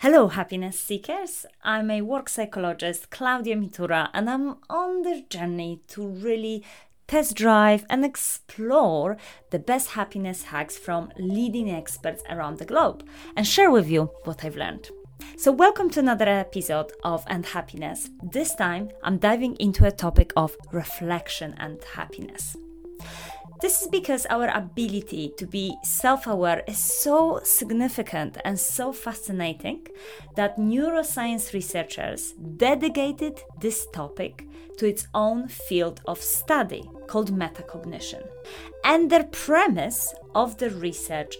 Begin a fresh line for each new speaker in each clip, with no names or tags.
Hello, happiness seekers. I'm a work psychologist, Klaudia Mitura, and I'm on the journey to really test drive and explore the best happiness hacks from leading experts around the globe and share with you what I've learned. So, welcome to another episode of And Happiness. This time, I'm diving into a topic of reflection and happiness. This is because our ability to be self aware is so significant and so fascinating that neuroscience researchers dedicated this topic to its own field of study called metacognition. And their premise of the research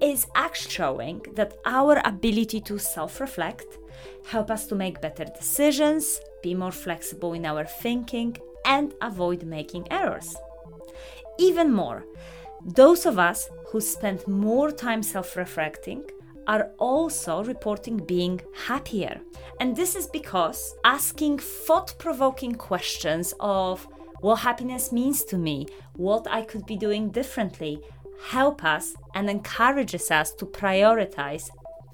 is actually showing that our ability to self reflect help us to make better decisions, be more flexible in our thinking, and avoid making errors. Even more, those of us who spend more time self reflecting are also reporting being happier. And this is because asking thought provoking questions of what happiness means to me, what I could be doing differently, help us and encourages us to prioritize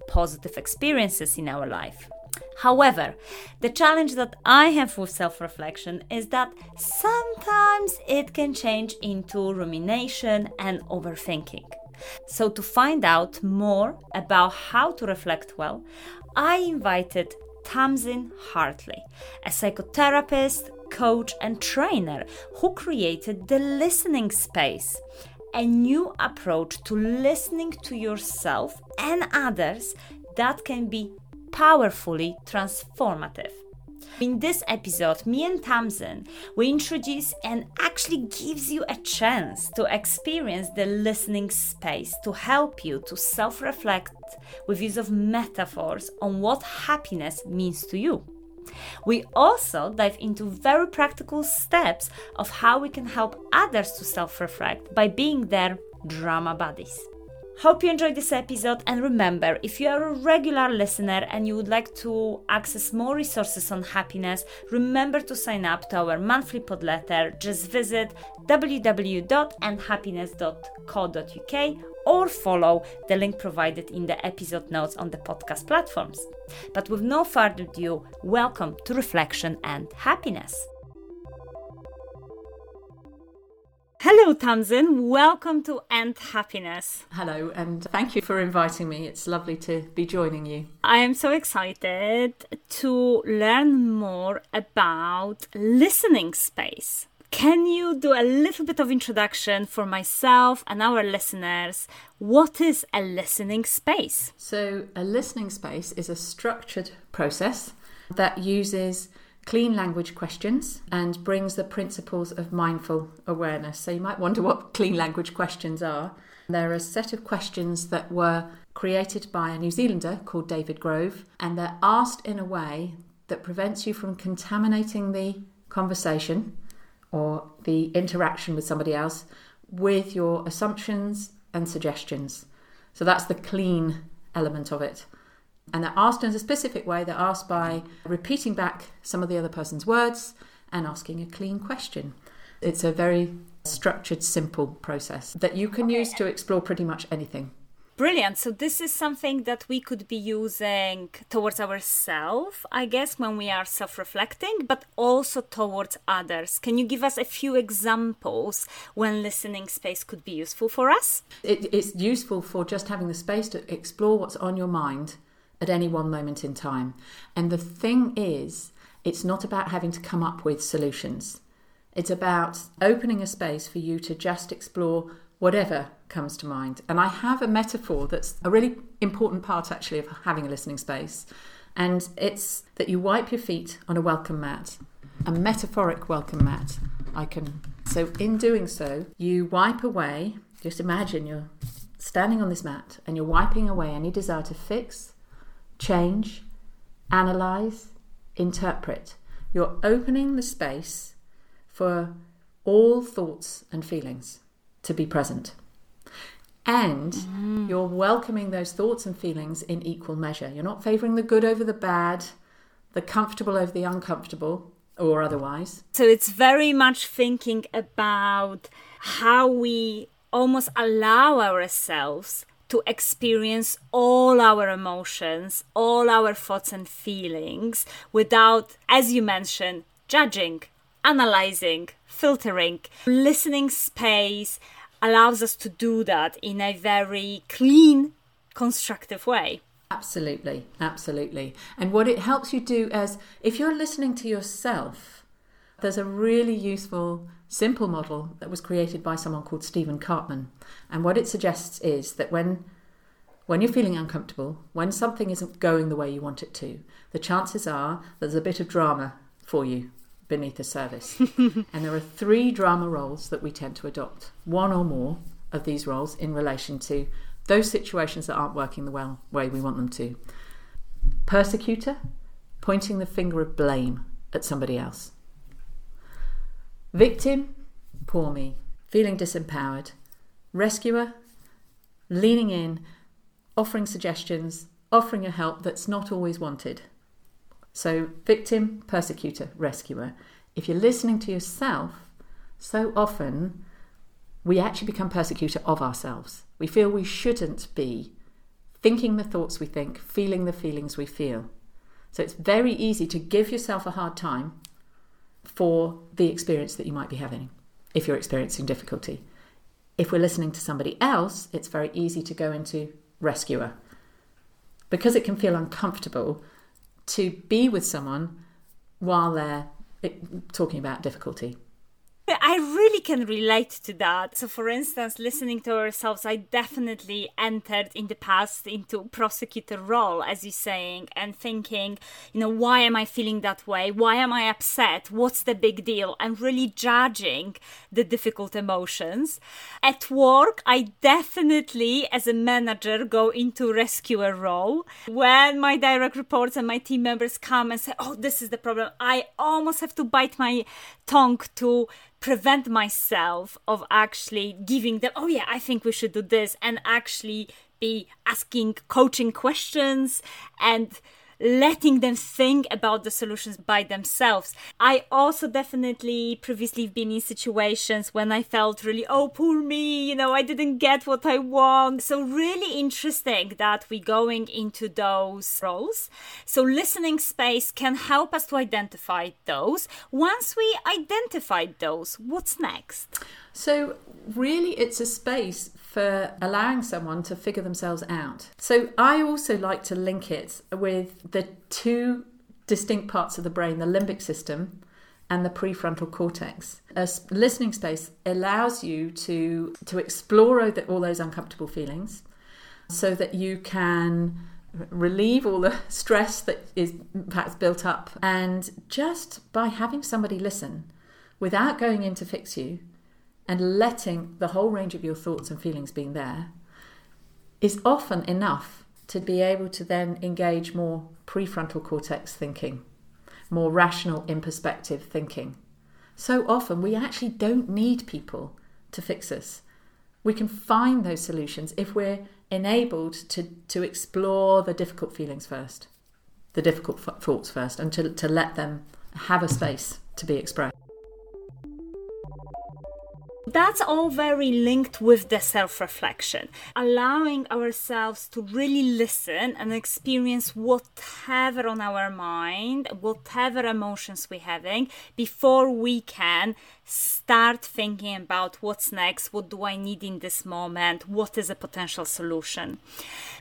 positive experiences in our life. However, the challenge that I have with self reflection is that sometimes it can change into rumination and overthinking. So, to find out more about how to reflect well, I invited Tamsin Hartley, a psychotherapist, coach, and trainer who created the listening space, a new approach to listening to yourself and others that can be powerfully transformative. In this episode, me and Tamsin we introduce and actually gives you a chance to experience the listening space to help you to self-reflect with use of metaphors on what happiness means to you. We also dive into very practical steps of how we can help others to self-reflect by being their drama buddies. Hope you enjoyed this episode and remember if you are a regular listener and you would like to access more resources on happiness, remember to sign up to our monthly podletter. Just visit www.andhappiness.co.uk or follow the link provided in the episode notes on the podcast platforms. But with no further ado, welcome to Reflection and Happiness. Hello, Tamsin. Welcome to And Happiness.
Hello, and thank you for inviting me. It's lovely to be joining you.
I am so excited to learn more about listening space. Can you do a little bit of introduction for myself and our listeners? What is a listening space?
So, a listening space is a structured process that uses clean language questions and brings the principles of mindful awareness. So you might wonder what clean language questions are. They're a set of questions that were created by a New Zealander called David Grove, and they're asked in a way that prevents you from contaminating the conversation or the interaction with somebody else with your assumptions and suggestions. So that's the clean element of it. And they're asked in a specific way. They're asked by repeating back some of the other person's words and asking a clean question. It's a very structured, simple process that you can use to explore pretty much anything.
Brilliant. So this is something that we could be using towards ourselves, I guess, when we are self-reflecting, but also towards others. Can you give us a few examples when listening space could be useful for us?
It, it's useful for just having the space to explore what's on your mind at any one moment in time. And the thing is, it's not about having to come up with solutions. It's about opening a space for you to just explore whatever comes to mind. And I have a metaphor that's a really important part actually of having a listening space. And it's that you wipe your feet on a welcome mat, a metaphoric welcome mat. I can so in doing so, you wipe away, just imagine you're standing on this mat and you're wiping away any desire to fix, change, analyze, interpret. You're opening the space for all thoughts and feelings to be present. And mm. you're welcoming those thoughts and feelings in equal measure. You're not favoring the good over the bad, the comfortable over the uncomfortable, or otherwise.
So it's very much thinking about how we almost allow ourselves to experience all our emotions, all our thoughts and feelings without, as you mentioned, judging, analyzing, filtering. Listening space allows us to do that in a very clean, constructive way.
Absolutely, absolutely. And what it helps you do is if you're listening to yourself, there's a really useful, simple model that was created by someone called Stephen Karpman. And what it suggests is that when when you're feeling uncomfortable, when something isn't going the way you want it to, the chances are there's a bit of drama for you beneath the surface. and there are three drama roles that we tend to adopt, one or more of these roles in relation to those situations that aren't working the well way we want them to. Persecutor, pointing the finger of blame at somebody else. Victim, poor me, feeling disempowered. Rescuer, leaning in, offering suggestions, offering a help that's not always wanted. So, victim, persecutor, rescuer. If you're listening to yourself, so often we actually become persecutor of ourselves. We feel we shouldn't be thinking the thoughts we think, feeling the feelings we feel. So it's very easy to give yourself a hard time for the experience that you might be having if you're experiencing difficulty. If we're listening to somebody else, it's very easy to go into rescuer because it can feel uncomfortable to be with someone while they're eh, talking about difficulty.
I really can relate to that. So, for instance, listening to ourselves, I definitely entered in the past into persecutor role, as you're saying, and thinking, you know, why am I feeling that way? Why am I upset? What's the big deal? And really judging the difficult emotions. At work, I definitely, as a manager, go into rescuer role. When my direct reports and my team members come and say, "Oh, this is the problem," I almost have to bite my tongue to prevent myself of actually giving them, oh yeah, I think we should do this, and actually be asking coaching questions and letting them think about the solutions by themselves. I also definitely previously been in situations when I felt really, oh, poor me, you know, I didn't get what I want. So, really interesting that we're going into those roles. So, listening space can help us to identify those. Once we identify those, what's next?
So, really, it's a space for allowing someone to figure themselves out. So I also like to link it with the two distinct parts of the brain, the limbic system and the prefrontal cortex. A listening space allows you to to explore all those uncomfortable feelings so that you can relieve all the stress that is perhaps built up and just by having somebody listen without going in to fix you and letting the whole range of your thoughts and feelings being there is often enough to be able to then engage more prefrontal cortex thinking, more rational in perspective thinking. So often we actually don't need people to fix us. We can find those solutions if we're enabled to, to explore the difficult feelings first, the difficult thoughts first, and to, to let them have a space to be expressed.
That's all very linked with the self reflection, allowing ourselves to really listen and experience whatever on our mind, whatever emotions we're having, before we can start thinking about what's next, what do I need in this moment, what is a potential solution.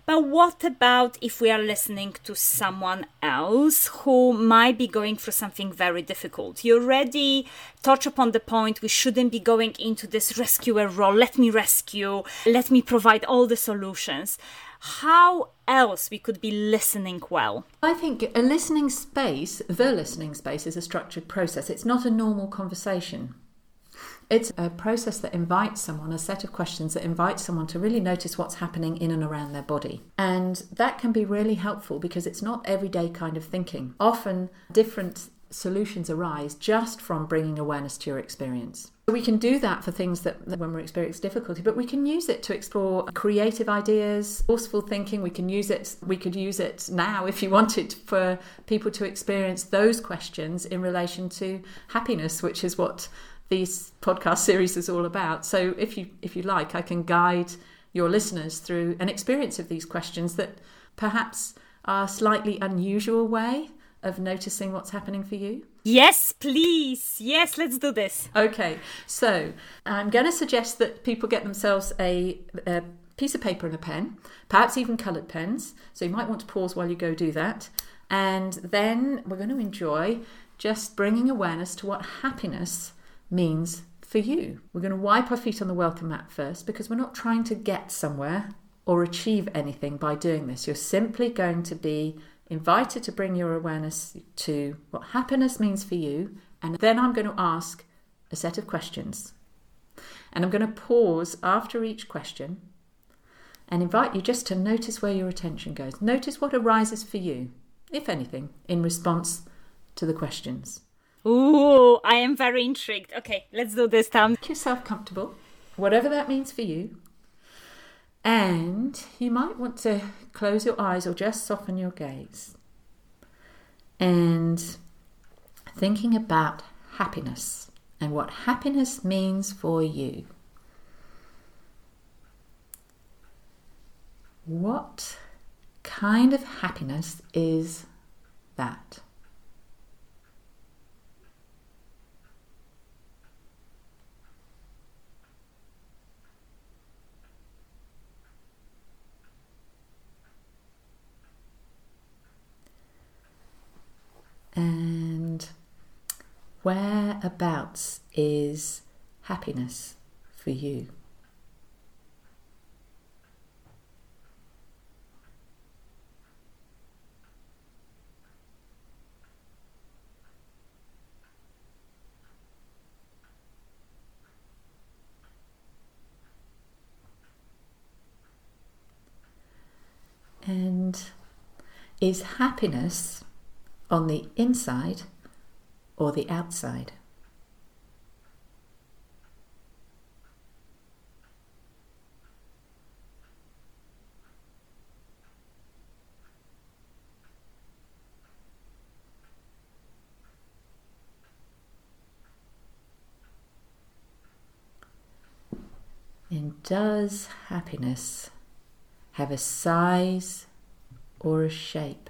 But what about if we are listening to someone else who might be going through something very difficult? You already touch upon the point we shouldn't be going into this rescuer role. Let me rescue, let me provide all the solutions. How else we could be listening well?
I think a listening space, the listening space, is a structured process. It's not a normal conversation. It's a process that invites someone, a set of questions that invites someone to really notice what's happening in and around their body. And that can be really helpful because it's not everyday kind of thinking. Often, different solutions arise just from bringing awareness to your experience. We can do that for things that, that, when we're experiencing difficulty, but we can use it to explore creative ideas, forceful thinking. We can use it, we could use it now if you wanted for people to experience those questions in relation to happiness, which is what these podcast series is all about. So if you if you like, I can guide your listeners through an experience of these questions that perhaps are slightly unusual way of noticing what's happening for you?
Yes, please. Yes, let's do this.
Okay, so I'm going to suggest that people get themselves a, a piece of paper and a pen, perhaps even coloured pens. So you might want to pause while you go do that. And then we're going to enjoy just bringing awareness to what happiness means for you. We're going to wipe our feet on the welcome mat first because we're not trying to get somewhere or achieve anything by doing this. You're simply going to be invited to bring your awareness to what happiness means for you. And then I'm going to ask a set of questions. And I'm going to pause after each question and invite you just to notice where your attention goes. Notice what arises for you, if anything, in response to the questions.
Ooh, I am very intrigued. Okay, let's do this, Tom.
Make yourself comfortable, whatever that means for you. And you might want to close your eyes or just soften your gaze. And thinking about happiness and what happiness means for you. What kind of happiness is that? And whereabouts is happiness for you? And is happiness on the inside or the outside? And does happiness have a size or a shape?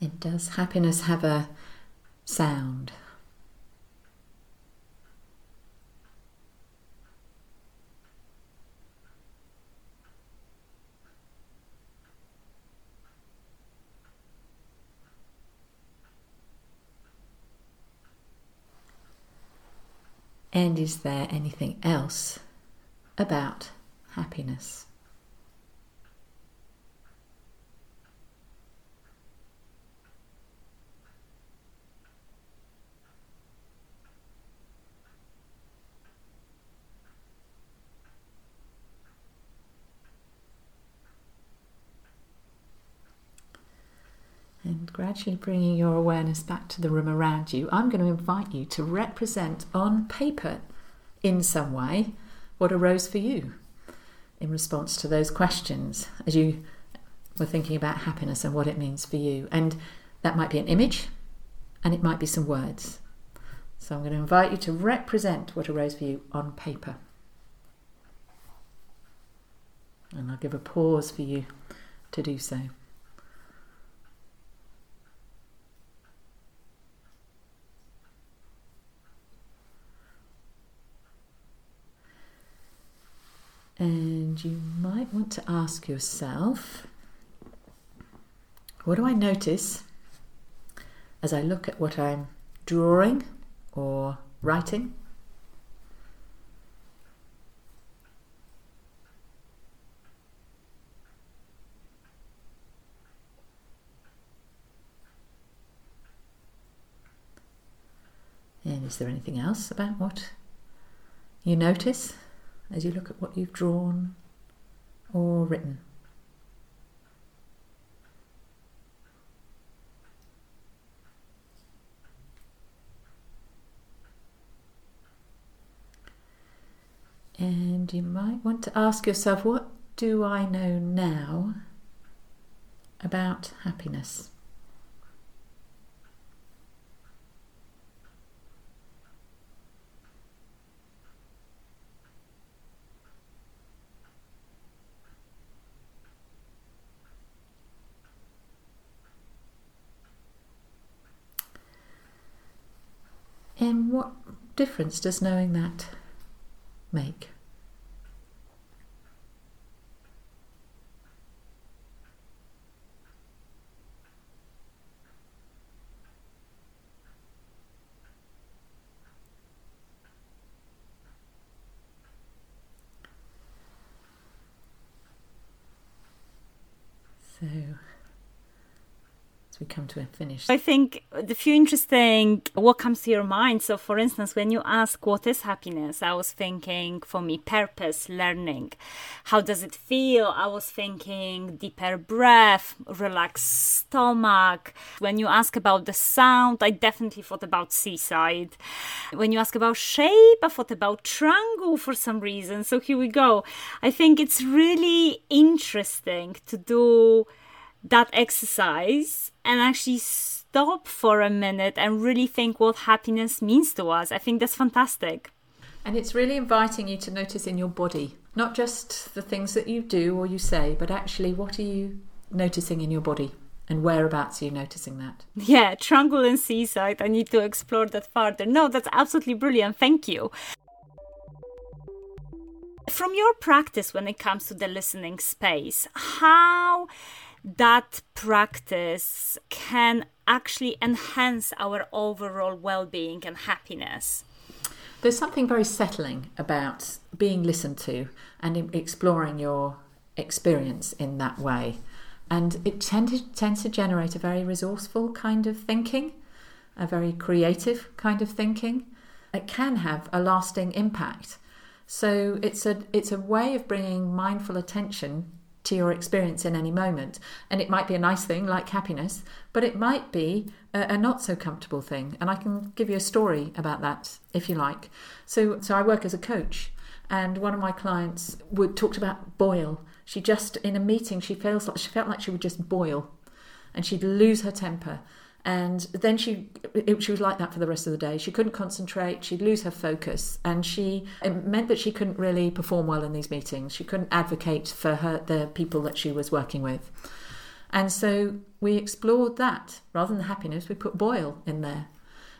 And does happiness have a sound? And is there anything else about happiness? And gradually bringing your awareness back to the room around you, I'm going to invite you to represent on paper in some way what arose for you in response to those questions as you were thinking about happiness and what it means for you. And that might be an image and it might be some words. So I'm going to invite you to represent what arose for you on paper. And I'll give a pause for you to do so. And you might want to ask yourself what do I notice as I look at what I'm drawing or writing? And is there anything else about what you notice? As you look at what you've drawn or written. And you might want to ask yourself, what do I know now about happiness? And what difference does knowing that make? So we come to a finish.
I think the few interesting what comes to your mind. So, for instance, when you ask what is happiness, I was thinking for me purpose, learning. How does it feel? I was thinking deeper breath, relaxed stomach. When you ask about the sound, I definitely thought about seaside. When you ask about shape, I thought about triangle for some reason. So here we go. I think it's really interesting to do that exercise and actually stop for a minute and really think what happiness means to us. I think that's fantastic.
And it's really inviting you to notice in your body, not just the things that you do or you say, but actually what are you noticing in your body? And whereabouts are you noticing that?
Yeah, Triangle and Seaside. I need to explore that further. No, that's absolutely brilliant. Thank you. From your practice when it comes to the listening space, how that practice can actually enhance our overall well being and happiness.
There's something very settling about being listened to and exploring your experience in that way. And it tends to, tends to generate a very resourceful kind of thinking, a very creative kind of thinking. It can have a lasting impact. So it's a it's a way of bringing mindful attention to your experience in any moment. And it might be a nice thing like happiness, but it might be a, a, not so comfortable thing. And I can give you a story about that if you like. So, so I work as a coach, and one of my clients would talked about boil. She just in a meeting she feels like she felt like she would just boil, and she'd lose her temper and then she it, she was like that for the rest of the day. She couldn't concentrate. She'd lose her focus. And she it meant that she couldn't really perform well in these meetings. She couldn't advocate for her the people that she was working with. And so we explored that. Rather than happiness we put boil in there.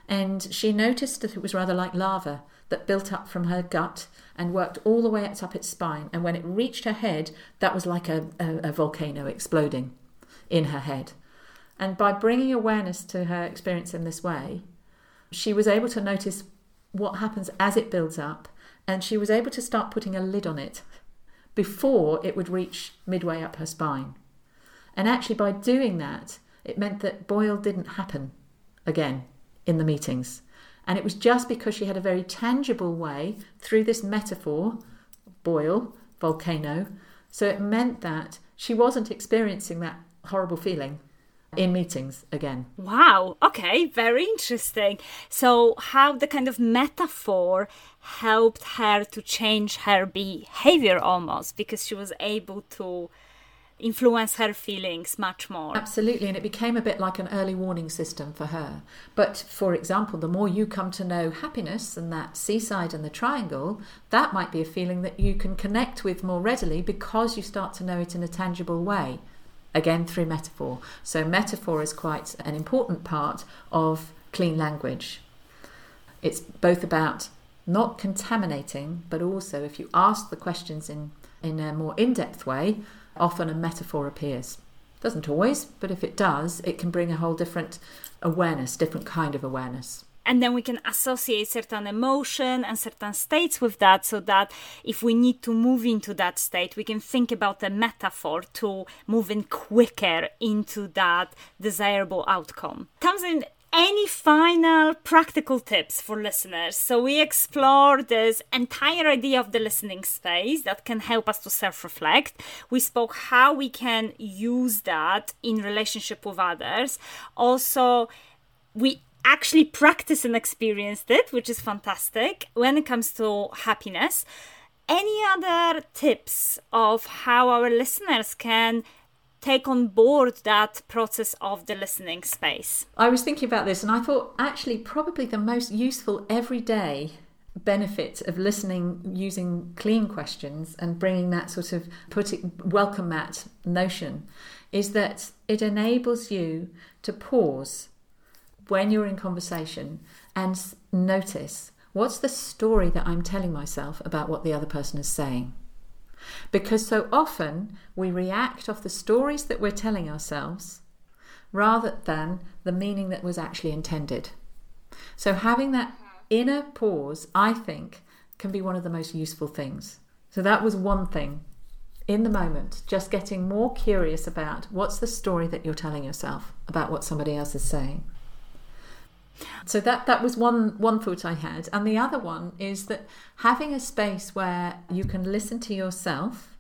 And she noticed that it was rather like lava that built up from her gut and worked all the way up its spine. And when it reached her head that was like a, a, a volcano exploding in her head and by bringing awareness to her experience in this way, she was able to notice what happens as it builds up, and she was able to start putting a lid on it before it would reach midway up her spine. And actually, by doing that, it meant that boil didn't happen again in the meetings. And it was just because she had a very tangible way through this metaphor boil, volcano. So it meant that she wasn't experiencing that horrible feeling in meetings again.
Wow. Okay. Very interesting. So, how the kind of metaphor helped her to change her behavior almost because she was able to influence her feelings much more.
Absolutely, and it became a bit like an early warning system for her. But for example, the more you come to know happiness and that seaside and the triangle, that might be a feeling that you can connect with more readily because you start to know it in a tangible way again through metaphor. So, metaphor is quite an important part of clean language. It's both about not contaminating, but also if you ask the questions in, in a more in depth way, often a metaphor appears. Doesn't always, but if it does, it can bring a whole different awareness, different kind of awareness
and then we can associate certain emotion and certain states with that so that if we need to move into that state we can think about a metaphor to move in quicker into that desirable outcome comes in any final practical tips for listeners? So, we explore this entire idea of the listening space that can help us to self reflect. We spoke how we can use that in relationship with others. Also, we actually practiced and experienced it, which is fantastic when it comes to happiness. any other tips of how our listeners can take on board that process of the listening space?
I was thinking about this and I thought actually, probably the most useful everyday benefit of listening using clean questions and bringing that sort of putting welcome mat notion is that it enables you to pause when you're in conversation and notice what's the story that I'm telling myself about what the other person is saying. Because so often we react off the stories that we're telling ourselves rather than the meaning that was actually intended. So having that inner pause, I think, can be one of the most useful things. So that was one thing in the moment, just getting more curious about what's the story that you're telling yourself about what somebody else is saying. So that that was one one thought I had, and the other one is that having a space where you can listen to yourself,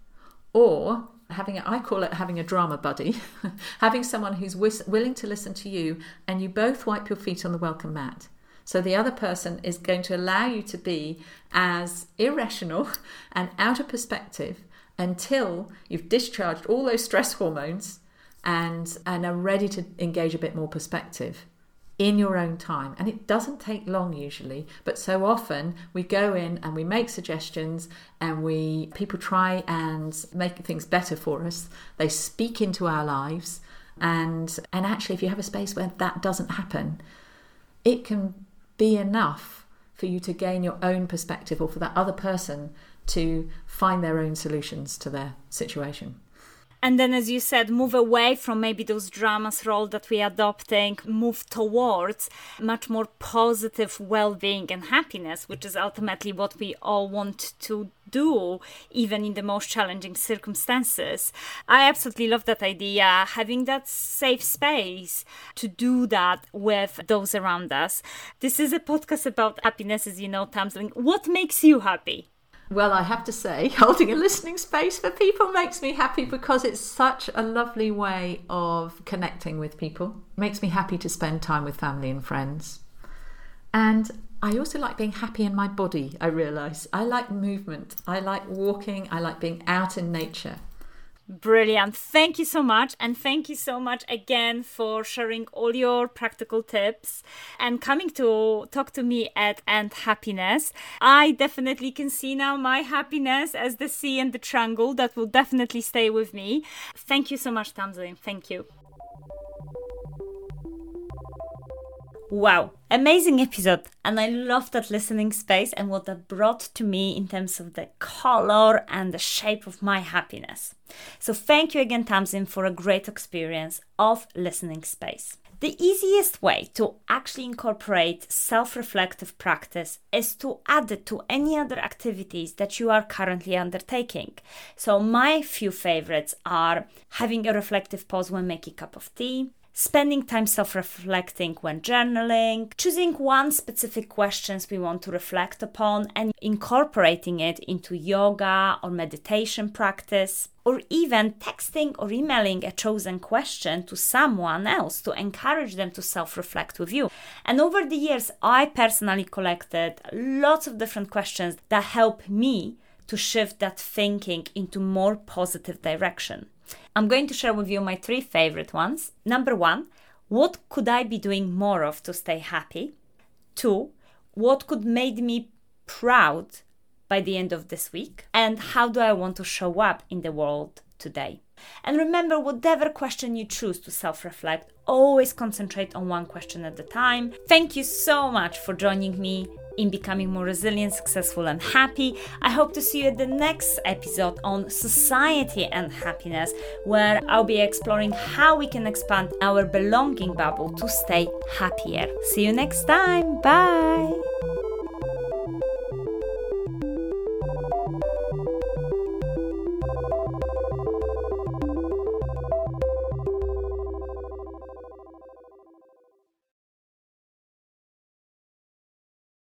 or having a, I call it having a drama buddy, having someone who's wis- willing to listen to you, and you both wipe your feet on the welcome mat. So the other person is going to allow you to be as irrational and out of perspective until you've discharged all those stress hormones and and are ready to engage a bit more perspective in your own time. And it doesn't take long usually, but so often we go in and we make suggestions and we people try and make things better for us. They speak into our lives and and actually if you have a space where that doesn't happen, it can be enough for you to gain your own perspective or for that other person to find their own solutions to their situation
and then as you said move away from maybe those dramas role that we are adopting move towards much more positive well-being and happiness which is ultimately what we all want to do even in the most challenging circumstances. I absolutely love that idea having that safe space to do that with those around us. This is a podcast about happiness as you know tamsin. What makes you happy
well, I have to say, holding a listening space for people makes me happy because it's such a lovely way of connecting with people. It makes me happy to spend time with family and friends. And I also like being happy in my body, I realise. I like movement. I like walking. I like being out in nature.
Brilliant. Thank you so much. And thank you so much again for sharing all your practical tips and coming to talk to me at And Happiness. I definitely can see now my happiness as the sea and the triangle that will definitely stay with me. Thank you so much, Tamsin. Thank you. Wow, amazing episode. And I love that listening space and what that brought to me in terms of the color and the shape of my happiness. So thank you again, Tamsin, for a great experience of listening space. The easiest way to actually incorporate self reflective practice is to add it to any other activities that you are currently undertaking. So, my few favorites are having a reflective pause when making a cup of tea, spending time self-reflecting when journaling, choosing one specific questions we want to reflect upon and incorporating it into yoga or meditation practice, or even texting or emailing a chosen question to someone else to encourage them to self-reflect with you. And over the years, I personally collected lots of different questions that help me to shift that thinking into more positive direction. I'm going to share with you my three favorite ones. Number one, what could I be doing more of to stay happy? Two, what could make me proud by the end of this week? And how do I want to show up in the world today? And remember, whatever question you choose to self reflect, always concentrate on one question at a time. Thank you so much for joining me in becoming more resilient, successful, and happy. I hope to see you at the next episode on society and happiness, where I'll be exploring how we can expand our belonging bubble to stay happier. See you next time. Bye.